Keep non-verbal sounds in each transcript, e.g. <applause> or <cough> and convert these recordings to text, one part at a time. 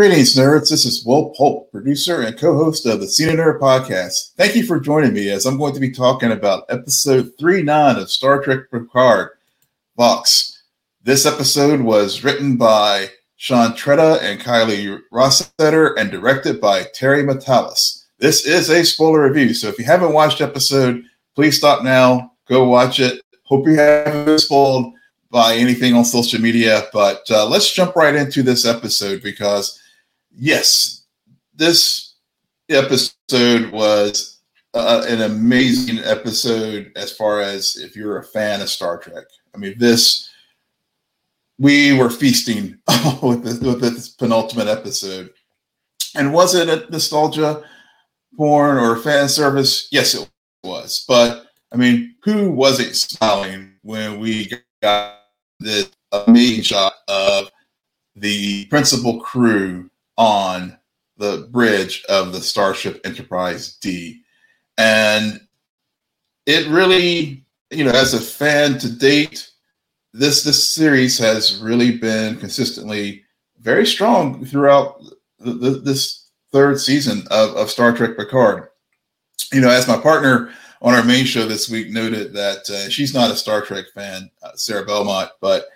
Greetings, nerds. This is Will Polk, producer and co host of the Scene N Nerd podcast. Thank you for joining me as I'm going to be talking about episode 3 9 of Star Trek Picard Vox. This episode was written by Sean Tretta and Kiley Rossetter and directed by Terry Matalas. This is a spoiler review, so if you haven't watched episode, please stop now, go watch it. Hope you haven't been spoiled by anything on social media, but uh, let's jump right into this episode because yes, this episode was uh, an amazing episode as far as if you're a fan of Star Trek. I mean, this we were feasting <laughs> with this, with this penultimate episode. And was it a nostalgia porn or fan service? Yes, it was. But I mean, who wasn't smiling when we got this amazing shot of the principal crew on the bridge of the Starship Enterprise D. And it really, you know, as a fan to date, this this series has really been consistently very strong throughout the, the, this third season of, of Star Trek Picard. You know, as my partner on our main show this week noted that uh, she's not a Star Trek fan, uh, Sarah Belmont, but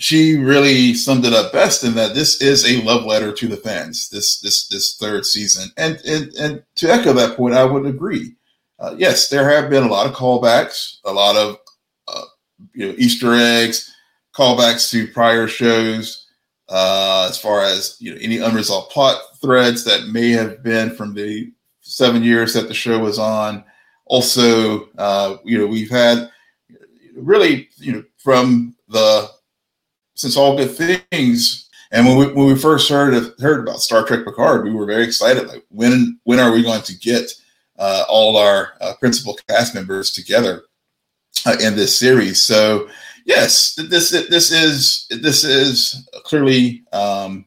she really summed it up best in that this is a love letter to the fans. This this this third season, and and and to echo that point, I would agree. Uh, yes, there have been a lot of callbacks, a lot of uh, you know Easter eggs, callbacks to prior shows, uh, as far as you know any unresolved plot threads that may have been from the seven years that the show was on. Also, uh, you know we've had really you know from the since all good things. And when we, when we first heard heard about Star Trek Picard, we were very excited. Like when when are we going to get uh, all our uh, principal cast members together uh, in this series? So yes, this this is this is clearly um,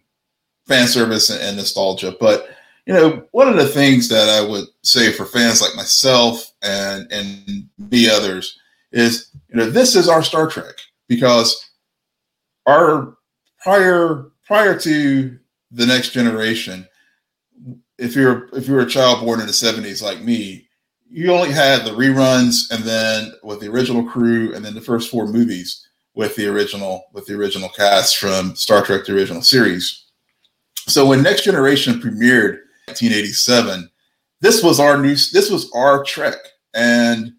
fan service and nostalgia. But you know, one of the things that I would say for fans like myself and and the others is you know this is our Star Trek because our prior prior to the next generation, if you're if you're a child born in the 70s like me, you only had the reruns and then with the original crew and then the first four movies with the original with the original cast from Star Trek the original series. So when Next Generation premiered in 1987, this was our new this was our Trek and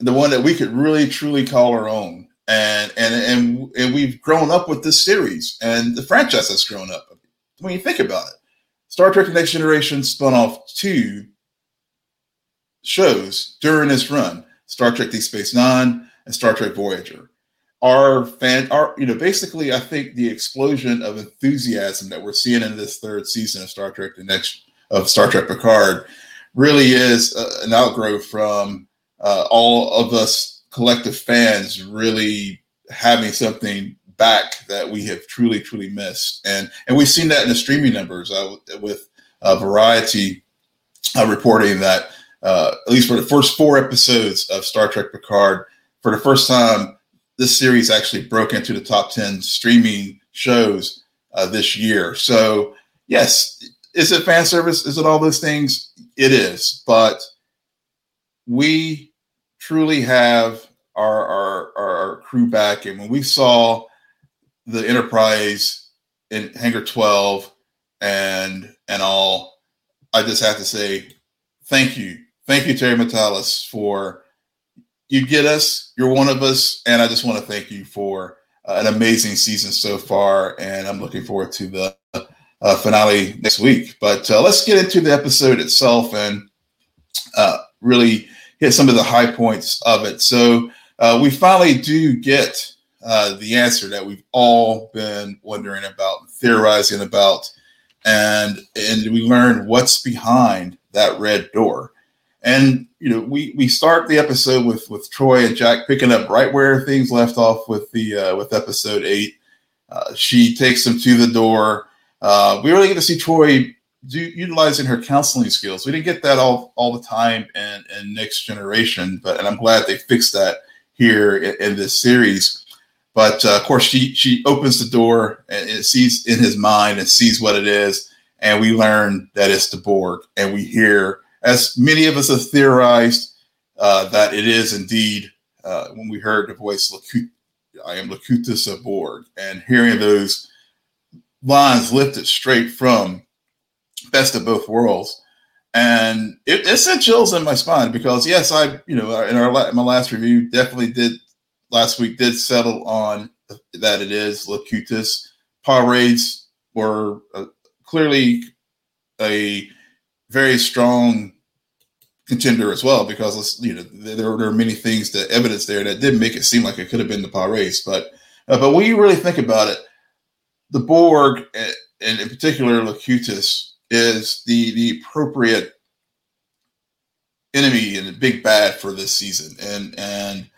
the one that we could really truly call our own and and and we've grown up with this series, and the franchise has grown up. When you think about it, Star Trek: The Next Generation spun off two shows during this run: Star Trek: Deep Space Nine and Star Trek Voyager. Our fan, our you know, basically, I think the explosion of enthusiasm that we're seeing in this third season of Star Trek: The Next of Star Trek Picard really is uh, an outgrowth from uh, all of us collective fans really having something back that we have truly, truly missed. And and we've seen that in the streaming numbers uh, with uh, Variety uh, reporting that uh, at least for the first four episodes of Star Trek Picard, for the first time, this series actually broke into the top ten streaming shows uh, this year. So yes, is it fan service? Is it all those things? It is, but we truly have our, our, our crew back. And when we saw the Enterprise in Hangar 12 and and all, I just have to say thank you. Thank you, Terry Matalas, for you get us. You're one of us. And I just want to thank you for uh, an amazing season so far. And I'm looking forward to the uh, finale next week. But uh, let's get into the episode itself and uh, really hit some of the high points of it. So uh, we finally do get uh, the answer that we've all been wondering about, theorizing about, and and we learn what's behind that red door. And you know, we we start the episode with with Troi and Jack picking up right where things left off with the uh, with episode eight. Uh, she takes them to the door. Uh, we really get to see Troi do, utilizing her counseling skills. We didn't get that all all the time in, in Next Generation, but and I'm glad they fixed that here in, in this series. But uh, of course, she she opens the door and sees in his mind and sees what it is, and we learn that it's the Borg, and we hear, as many of us have theorized, uh, that it is indeed uh, when we heard the voice, I am Locutus of Borg, and hearing those lines lifted straight from Best of Both Worlds. And it, it sent chills in my spine because, yes, I, you know, in our in my last review, definitely did last week did settle on that it is Locutus. Pah-wraiths were uh, clearly a very strong contender as well because you know there, there are many things that evidence there that did make it seem like it could have been the Pah-wraiths, but uh, but when you really think about it, the Borg and in particular Locutus is the the appropriate enemy and the big bad for this season, and and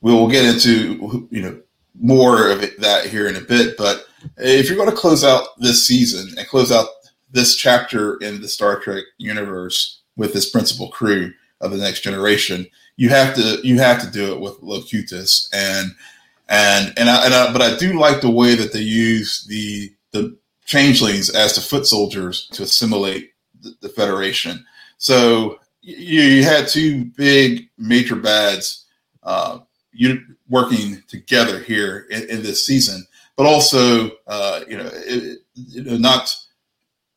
we will get into you know more of that here in a bit. But if you're going to close out this season and close out this chapter in the Star Trek universe with this principal crew of the next generation, you have to you have to do it with Locutus and and and I, and I, but I do like the way that they use the the changelings as the foot soldiers to assimilate the, the Federation. So you, you, had two big major bads uh, you working together here in, in this season, but also uh, you know it, know not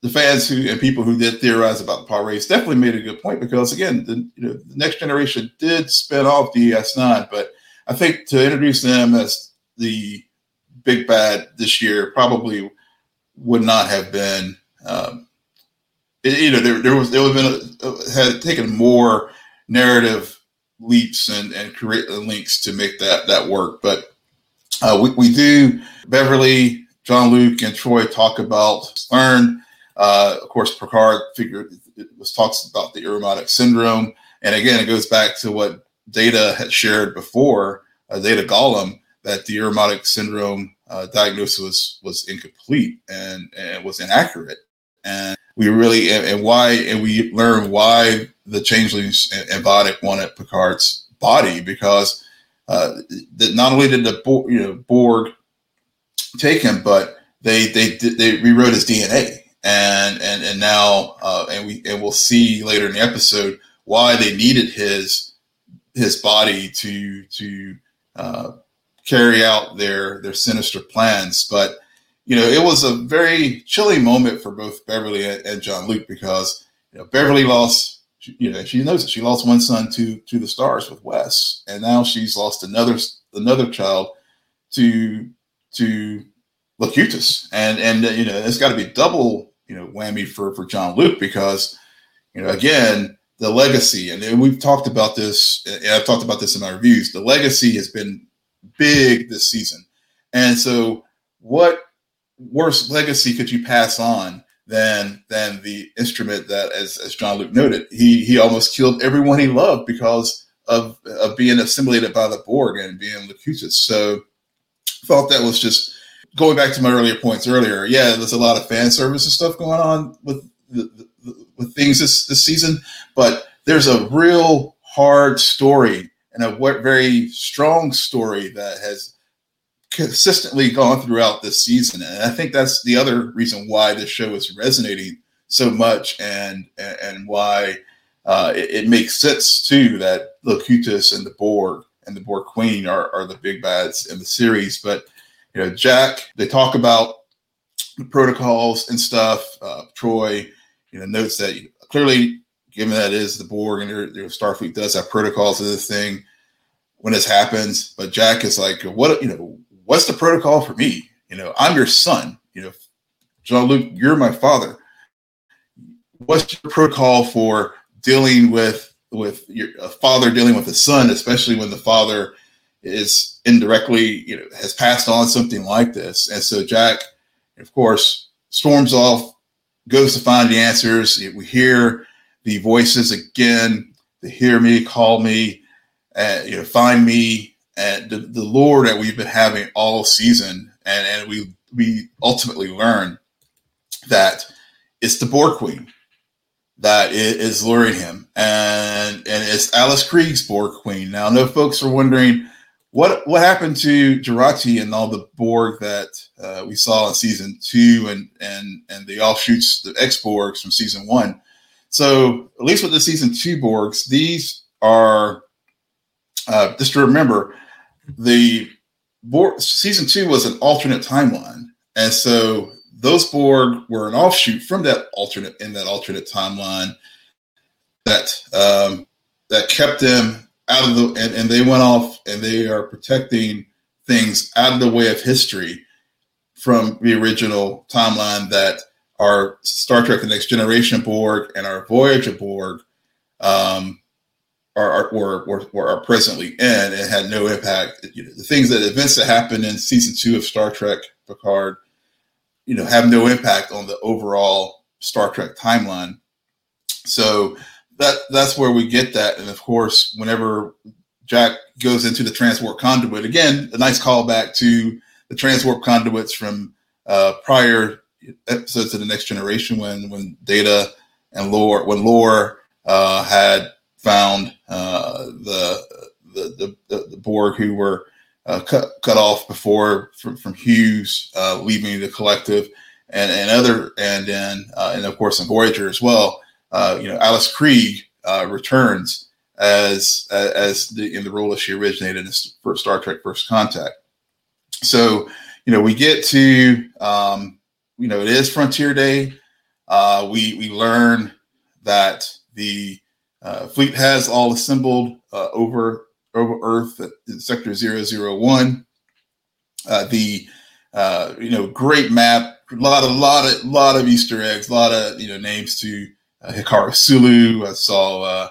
the fans who and people who did theorize about the Pah-wraiths definitely made a good point because again, the, you know, the next generation did spin off DS9, but I think to introduce them as the big bad this year probably would not have been. Um, it, you know, there, there was there would have been a, had taken more narrative leaps and and create links to make that that work, but uh, we, we do Beverly, Jean-Luc, and Troi talk about learn uh, of course, Picard figured it was talks about the Irumodic syndrome, and again, it goes back to what Data had shared before, uh, Data Golem, that the Irumodic syndrome uh, diagnosis was was incomplete and, and was inaccurate, and we really and, and, why and we learn why the changelings and, and Vadic wanted Picard's body because uh, that not only did the you know Borg take him, but they they they rewrote his DNA and and and now uh, and we and we'll see later in the episode why they needed his his body to to uh, carry out their their sinister plans. But you know, it was a very chilling moment for both Beverly and, and Jean-Luc because you know Beverly lost. You know, she knows that she lost one son to to the stars with Wes, and now she's lost another another child to to Locutus, and and you know it's got to be double you know whammy for for Jean-Luc because you know again the legacy and we've talked about this and I've talked about this in my reviews the legacy has been big this season. And so what worse legacy could you pass on than than the instrument that as as Jean-Luc noted he he almost killed everyone he loved because of of being assimilated by the Borg and being Locutus so thought that was just going back to my earlier points earlier, yeah, there's a lot of fan service and stuff going on with the, the, with things this, this season, but there's a real hard story and a very strong story that has consistently gone throughout this season. And I think that's the other reason why this show is resonating so much and and why uh, it, it, makes sense too that Locutus and the Borg and the Borg Queen are, are the big bads in the series. But you know, Jack, they talk about the protocols and stuff. Uh, Troi, you know, notes that clearly, given that is the Borg and Starfleet does have protocols of this thing when this happens. But Jack is like, what, you know, what's the protocol for me? You know, I'm your son. You know, Jean-Luc, you're my father. What's your protocol for dealing with with your a father dealing with a son, especially when the father is indirectly, you know, has passed on something like this. And so Jack, of course, storms off, goes to find the answers. We hear the voices again. They hear me, call me, uh, you know, find me, and the, the lore that we've been having all season. And, and we we ultimately learn that it's the Borg Queen that is luring him, and and it's Alice Krige's Borg Queen. Now, no folks are wondering what what happened to Jurati and all the Borg that uh, we saw in season two and and and the offshoots, the X Borgs from season one? So at least with the season two Borgs, these are uh, just to remember the Borg season two was an alternate timeline, and so those Borg were an offshoot from that alternate in that alternate timeline that um, that kept them out of the and, and they went off and they are protecting things out of the way of history from the original timeline that our Star Trek: The Next Generation Borg and our Voyager Borg um, are, are were, were, are presently in and had no impact. You know, the things that events that happened in season two of Star Trek Picard, you know, have no impact on the overall Star Trek timeline. So that that's where we get that. And of course, whenever Jack goes into the transport conduit, again, a nice callback to the transwarp conduits from uh, prior episodes of the Next Generation when when Data and Lore when Lore uh, had found uh, the, the, the the Borg who were uh, cut cut off before from, from Hughes uh, leaving the collective and and other and then uh, and of course in Voyager as well uh, you know, Alice Krige uh, returns as as the in the role that she originated in Star Trek: First Contact. So, you know, we get to um, you know, it is Frontier Day. Uh, we we learn that the uh, fleet has all assembled uh, over over Earth at Sector 001. Uh, the uh, you know great map, a lot of lot of lot of Easter eggs, a lot of you know names to uh, Hikaru Sulu. I saw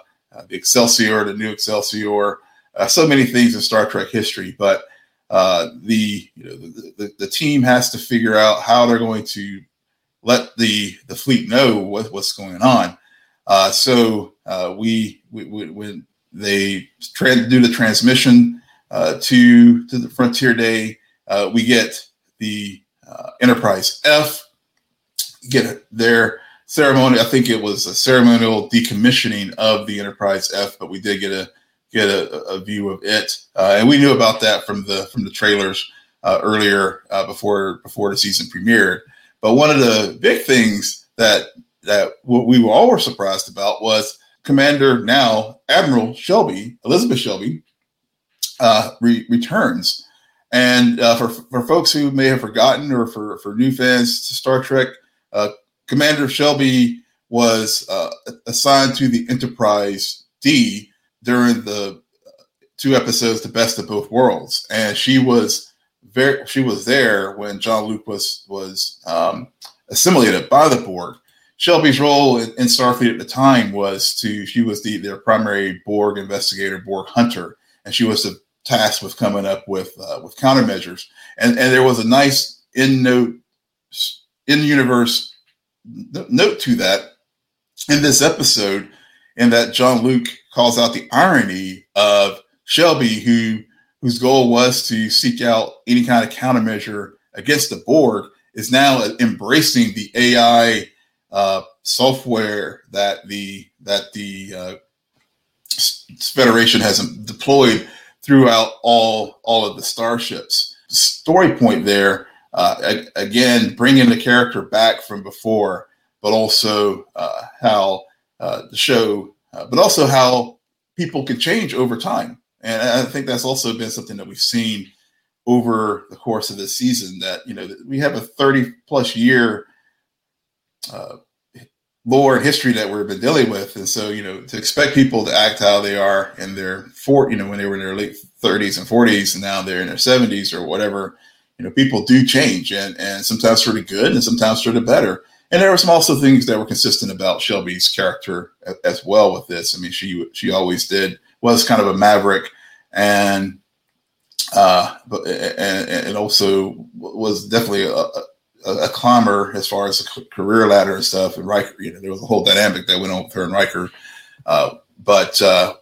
the Excelsior, the new Excelsior. So many things in Star Trek history, but uh, the, you know, the, the, the team has to figure out how they're going to let the the fleet know what, what's going on. Uh, so we, we, we, when they tra- do the transmission to to the Frontier Day, we get the Enterprise F get their ceremony. I think it was a ceremonial decommissioning of the Enterprise F, but we did get a get a, a view of it, uh, and we knew about that from the from the trailers uh, earlier uh, before before the season premiered. But one of the big things that that we all were surprised about was Commander now Admiral Shelby Elizabeth Shelby uh, re- returns. And uh, for, for folks who may have forgotten, or for, for new fans to Star Trek, uh, Commander Shelby was assigned to the Enterprise D during the two episodes, "The Best of Both Worlds," and she was very she was there when Jean-Luc was was um, assimilated by the Borg. Shelby's role in, in, Starfleet at the time was to she was the their primary Borg investigator, Borg hunter, and she was tasked with coming up with uh, with countermeasures. And and there was a nice in note in universe note to that in this episode, in that Jean-Luc calls out the irony of Shelby, who whose goal was to seek out any kind of countermeasure against the Borg, is now embracing the AI uh, software that the that the uh, Federation has deployed throughout all all of the starships. Story point there uh, again, bringing the character back from before, but also uh, how uh, the show, uh, but also how people can change over time. And I think that's also been something that we've seen over the course of this season. That you know we have a thirty plus year uh, lore and history that we've been dealing with, and so you know to expect people to act how they are in their four, you know, when they were in their late thirties and forties, and now they're in their seventies or whatever you know, people do change and, and sometimes for the good and sometimes for the better. And there were some also things that were consistent about Shelby's character as well with this. I mean, she she always did was kind of a maverick, and uh, but and, and also was definitely a, a, a climber as far as a career ladder and stuff. And Riker, you know, there was a whole dynamic that went on with her and Riker. Uh, but uh,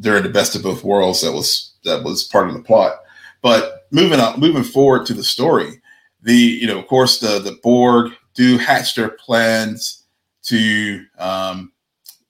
during the best of both worlds, that was that was part of the plot. But moving on, moving forward to the story, the you know, of course, the the Borg do hatch their plans to um,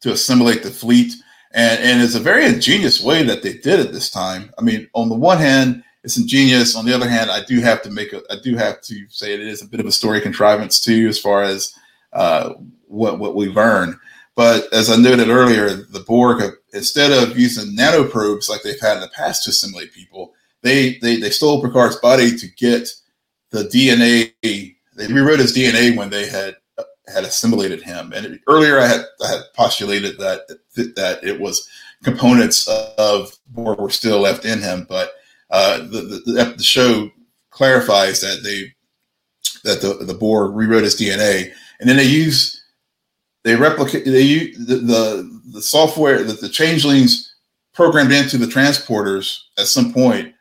to assimilate the fleet, and and it's a very ingenious way that they did it this time. I mean, on the one hand, it's ingenious. On the other hand, I do have to make a, I do have to say it is a bit of a story contrivance too, as far as uh, what what we learn. But as I noted earlier, the Borg, instead of using nanoprobes like they've had in the past to assimilate people, they they they stole Picard's body to get the DNA. They rewrote his DNA when they had had assimilated him. And earlier, I had I had postulated that that it was components of Borg were still left in him, but uh, the, the, the show clarifies that they that the the Borg rewrote his DNA, and then they use they replicate they use the the, the software that the changelings programmed into the transporters at some point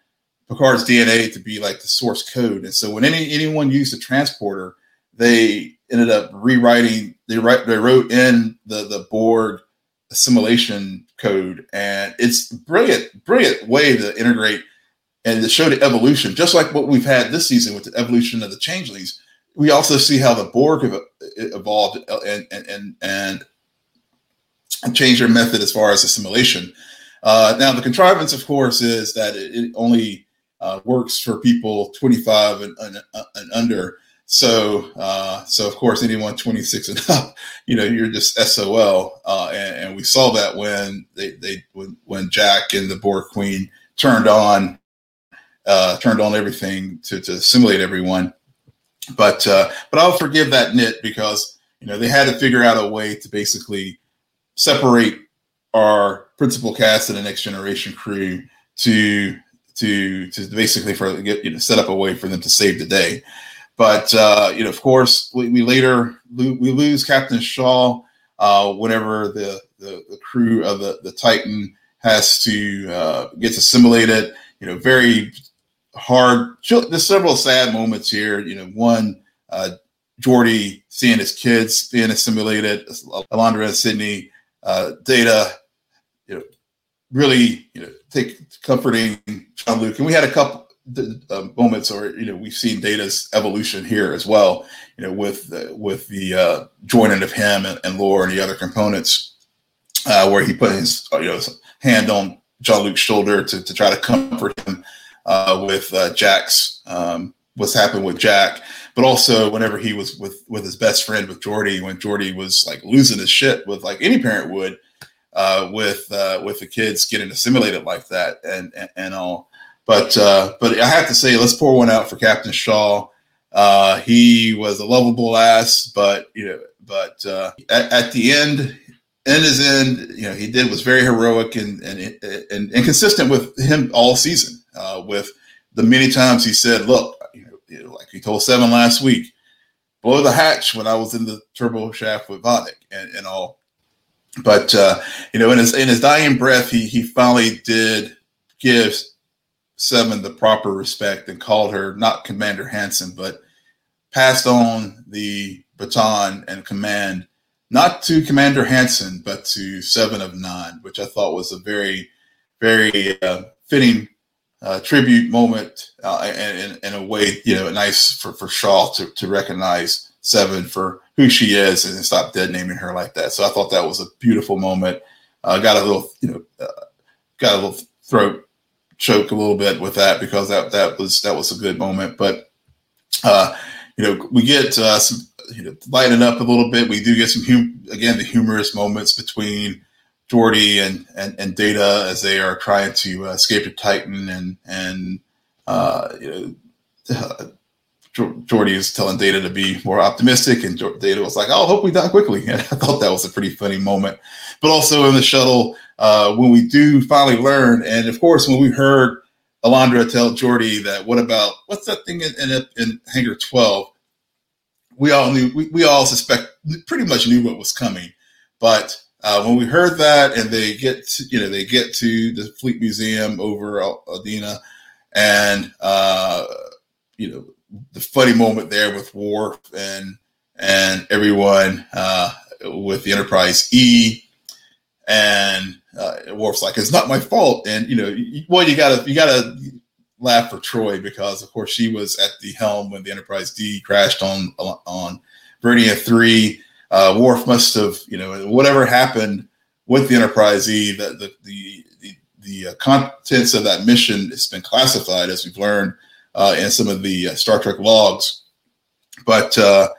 Picard's DNA to be like the source code, and so when any anyone used a transporter, they ended up rewriting. They write they wrote in the the Borg assimilation code, and it's brilliant, brilliant way to integrate and to show the evolution, just like what we've had this season with the evolution of the changelings. We also see how the Borg evolved and and and and changed their method as far as assimilation. Uh, now, the contrivance, of course, is that it, it only uh, works for people 25 and, and, and under. So, uh, so of course, anyone 26 and up, you know, you're just SOL. Uh, and, and, we saw that when they, they, when, when Jack and the Borg Queen turned on, uh, turned on everything to, to simulate everyone. But, uh, but I'll forgive that nit because, you know, they had to figure out a way to basically separate our principal cast and the next generation crew to, to, to basically for you know, set up a way for them to save the day. But uh, you know, of course, we, we later lo- we lose Captain Shaw uh, whenever the, the, the crew of the the Titan has to uh, gets assimilated. You know, very hard. There's several sad moments here. You know, one uh, Geordi seeing his kids being assimilated, Alandra and Sidney, uh, Data. Really, you know, take comforting Jean-Luc, and we had a couple uh, moments, or you know, we've seen Data's evolution here as well. You know, with uh, with the uh, joining of him and, and Lore and the other components, uh, where he put his uh, you know his hand on Jean-Luc's shoulder to, to try to comfort him uh, with Jack's um, what's happened with Jack, but also whenever he was with with his best friend with Geordi, when Geordi was like losing his shit with like any parent would. With with the kids getting assimilated like that and and, and all, but uh, but I have to say, let's pour one out for Captain Shaw. Uh, he was a lovable ass, but you know, but uh, at, at, the end, in his end, you know, he did was very heroic and and and, and consistent with him all season. Uh, with the many times he said, "Look, you know, like he told Seven last week, blow the hatch when I was in the turbo shaft with Vadic and, and all." But uh, you know, in his in his dying breath, he he finally did give Seven the proper respect and called her not Commander Hansen, but passed on the baton and command not to Commander Hansen, but to Seven of Nine, which I thought was a very, very uh, fitting uh, tribute moment uh, and, in a way, you know, nice for, for Shaw to, to recognize Seven for who she is and stop dead naming her like that. So I thought that was a beautiful moment. Uh, got a little, you know, uh, got a little throat choke a little bit with that because that that was that was a good moment. But uh, you know, we get uh, some you know lighten up a little bit. We do get some hum- again the humorous moments between Geordi and, and and Data as they are trying to uh, escape the Titan and and uh, you know. Geordi is telling Data to be more optimistic, and Data was like, "Oh, I hope we die quickly." <laughs> And I thought that was a pretty funny moment. But also in the shuttle, uh, when we do finally learn, and of course, when we heard Alandra tell Geordi that, what about what's that thing in, in, in Hangar 12? We all knew, we, we all suspect, pretty much knew what was coming. But uh, when we heard that, and they get, to, you know, they get to the Fleet Museum over Aldhena, and uh, you know, the funny moment there with Worf and and everyone uh, with the Enterprise E, and uh, Worf's like, "It's not my fault," and you know, well, you gotta you gotta laugh for Troi because, of course, she was at the helm when the Enterprise D crashed on on Veridian three. Uh, Worf must have, you know, whatever happened with the Enterprise E. That the the the, the uh, contents of that mission has been classified, as we've learned uh, in some of the uh, Star Trek logs. But uh,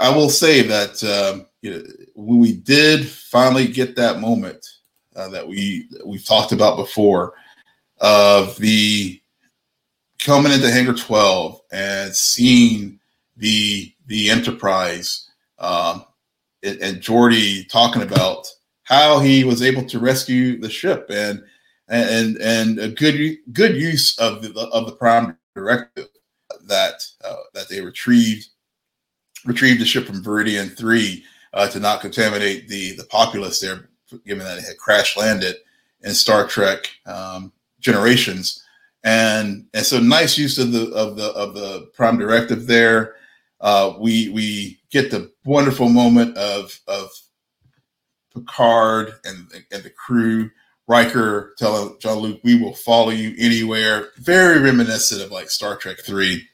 I will say that um, you know, when we did finally get that moment uh, that we we've talked about before of the coming into Hangar 12 and seeing the the Enterprise um, and, and Geordi talking about how he was able to rescue the ship and and and a good good use of the of the prime directive that uh, that they retrieved retrieved the ship from Veridian three uh, to not contaminate the the populace there, given that it had crash landed in Star Trek um, Generations, and and so nice use of the of the of the prime directive there. Uh, we we get the wonderful moment of of Picard and and the crew. Riker telling Jean-Luc, "We will follow you anywhere." Very reminiscent of like Star Trek Three,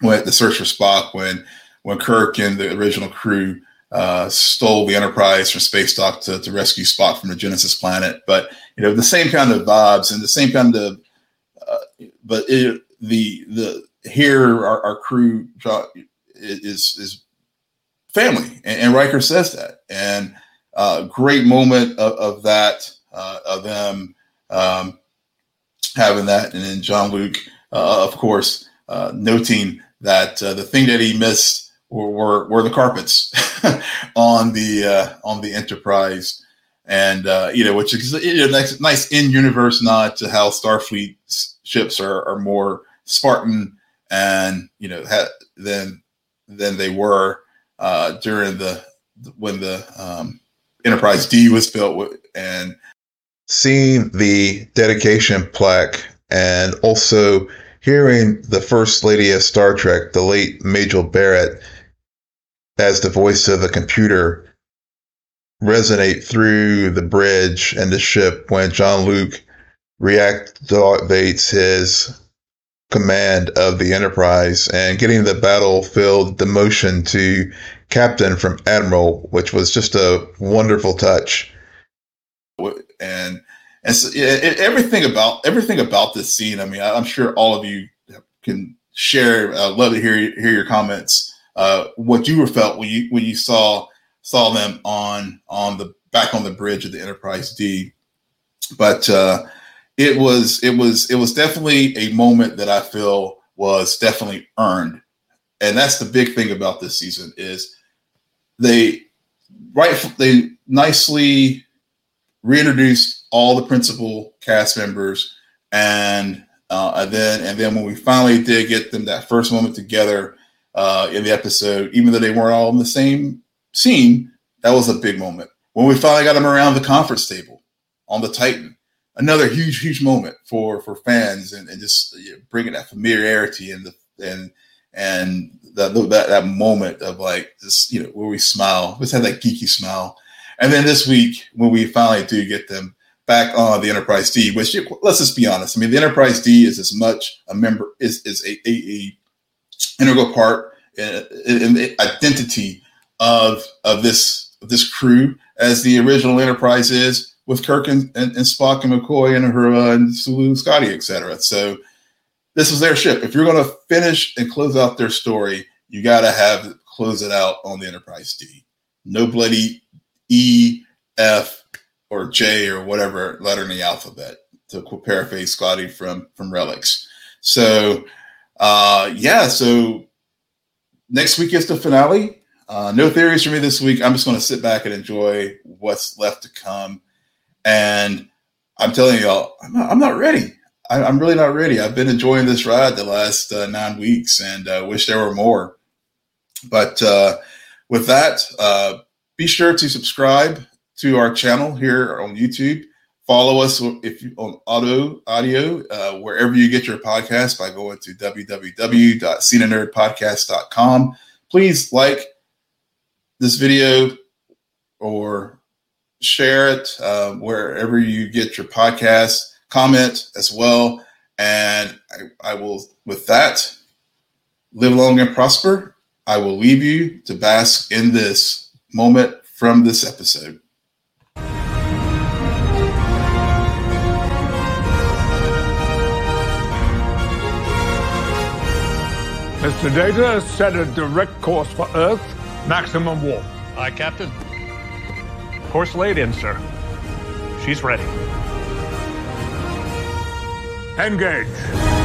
when the search for Spock, when when Kirk and the original crew uh, stole the Enterprise from space dock to, to rescue Spock from the Genesis planet. But you know the same kind of vibes and the same kind of, uh, but it, the the here our, our crew is is family, and, and Riker says that, and uh, great moment of, of that uh, of them um, having that, and then Jean-Luc, uh, of course, uh, noting that uh, the thing that he missed were, were, were the carpets <laughs> on the uh, on the Enterprise, and uh, you know, which is a nice, nice in universe nod to how Starfleet ships are, are more Spartan and you know ha- than than they were during the when the um, Enterprise D was built, and seeing the dedication plaque and also hearing the first lady of Star Trek, the late Majel Barrett, as the voice of a computer resonate through the bridge and the ship when Jean-Luc reactivates his command of the Enterprise and getting the battlefield demotion to captain from admiral, which was just a wonderful touch. And and so, it, everything about everything about this scene. I mean, I'm sure all of you can share. I'd love to hear hear your comments uh, what you felt when you when you saw saw them on on the back on the bridge of the Enterprise D. But uh, it was it was it was definitely a moment that I feel was definitely earned, and that's the big thing about this season is they right they nicely reintroduced all the principal cast members and uh, and then and then when we finally did get them that first moment together uh, in the episode, even though they weren't all in the same scene. That was a big moment when we finally got them around the conference table on the Titan. Another huge, huge moment for for fans and, and just you know, bringing that familiarity and the and and that that that moment of like just you know where we smile, just had that geeky smile. And then this week when we finally do get them back on the Enterprise D, which let's just be honest. I mean, the Enterprise D is as much a member is is a, a, a integral part uh, in, in, the identity of of this of this crew as the original Enterprise is with Kirk and, and, and Spock and McCoy and Uhura and Sulu, Scotty, etc. So this was their ship. If you're going to finish and close out their story, you got to have close it out on the Enterprise D. No bloody E, F, or J or whatever letter in the alphabet to paraphrase Scotty from from Relics. So uh, yeah, so next week is the finale. Uh, no theories for me this week. I'm just going to sit back and enjoy what's left to come. And I'm telling y'all, I'm not, I'm not ready. I, am really not ready. I've been enjoying this ride the last uh, nine weeks and uh, wish there were more. But uh, with that, uh, be sure to subscribe to our channel here on YouTube. Follow us if you on auto audio uh, wherever you get your podcast by going to www.scenennerdpodcast.com. Please like this video or share it uh, wherever you get your podcast. Comment as well, and I, I will. With that, live long and prosper. I will leave you to bask in this moment from this episode. Mr. Data has set a direct course for Earth, maximum warp. Aye, Captain. Course laid in, sir. She's ready. Engage.